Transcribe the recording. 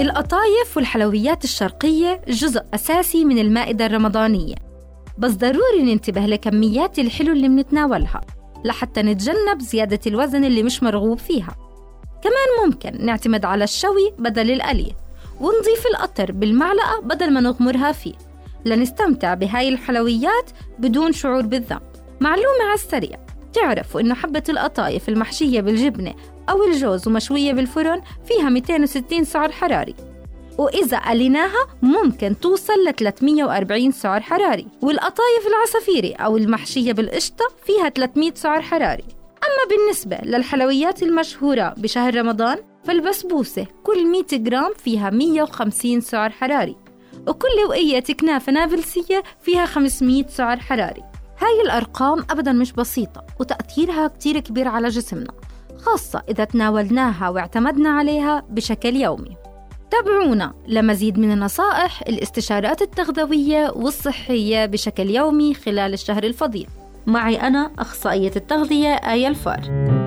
القطايف والحلويات الشرقية جزء أساسي من المائدة الرمضانية. بس ضروري ننتبه لكميات الحلو اللي منتناولها لحتى نتجنب زيادة الوزن اللي مش مرغوب فيها. كمان ممكن نعتمد على الشوي بدل القلي ونضيف القطر بالمعلقة بدل ما نغمرها فيه لنستمتع بهاي الحلويات بدون شعور بالذنب. معلومة على السريع. تعرفوا إنه حبة القطايف المحشية بالجبنة أو الجوز ومشوية بالفرن فيها 260 سعر حراري. وإذا قليناها ممكن توصل ل 340 سعر حراري. والقطايف العصافيري أو المحشية بالقشطة فيها 300 سعر حراري. أما بالنسبة للحلويات المشهورة بشهر رمضان فالبسبوسة كل 100 جرام فيها 150 سعر حراري. وكل وقية كنافة نابلسية فيها 500 سعر حراري. هاي الأرقام أبدا مش بسيطة وتأثيرها كتير كبير على جسمنا خاصة إذا تناولناها واعتمدنا عليها بشكل يومي. تابعونا لمزيد من النصائح الاستشارات التغذوية والصحية بشكل يومي خلال الشهر الفضيل. معي أنا أخصائية التغذية آية الفار.